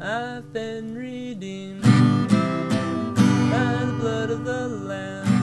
I've been redeemed by the blood of the Lamb.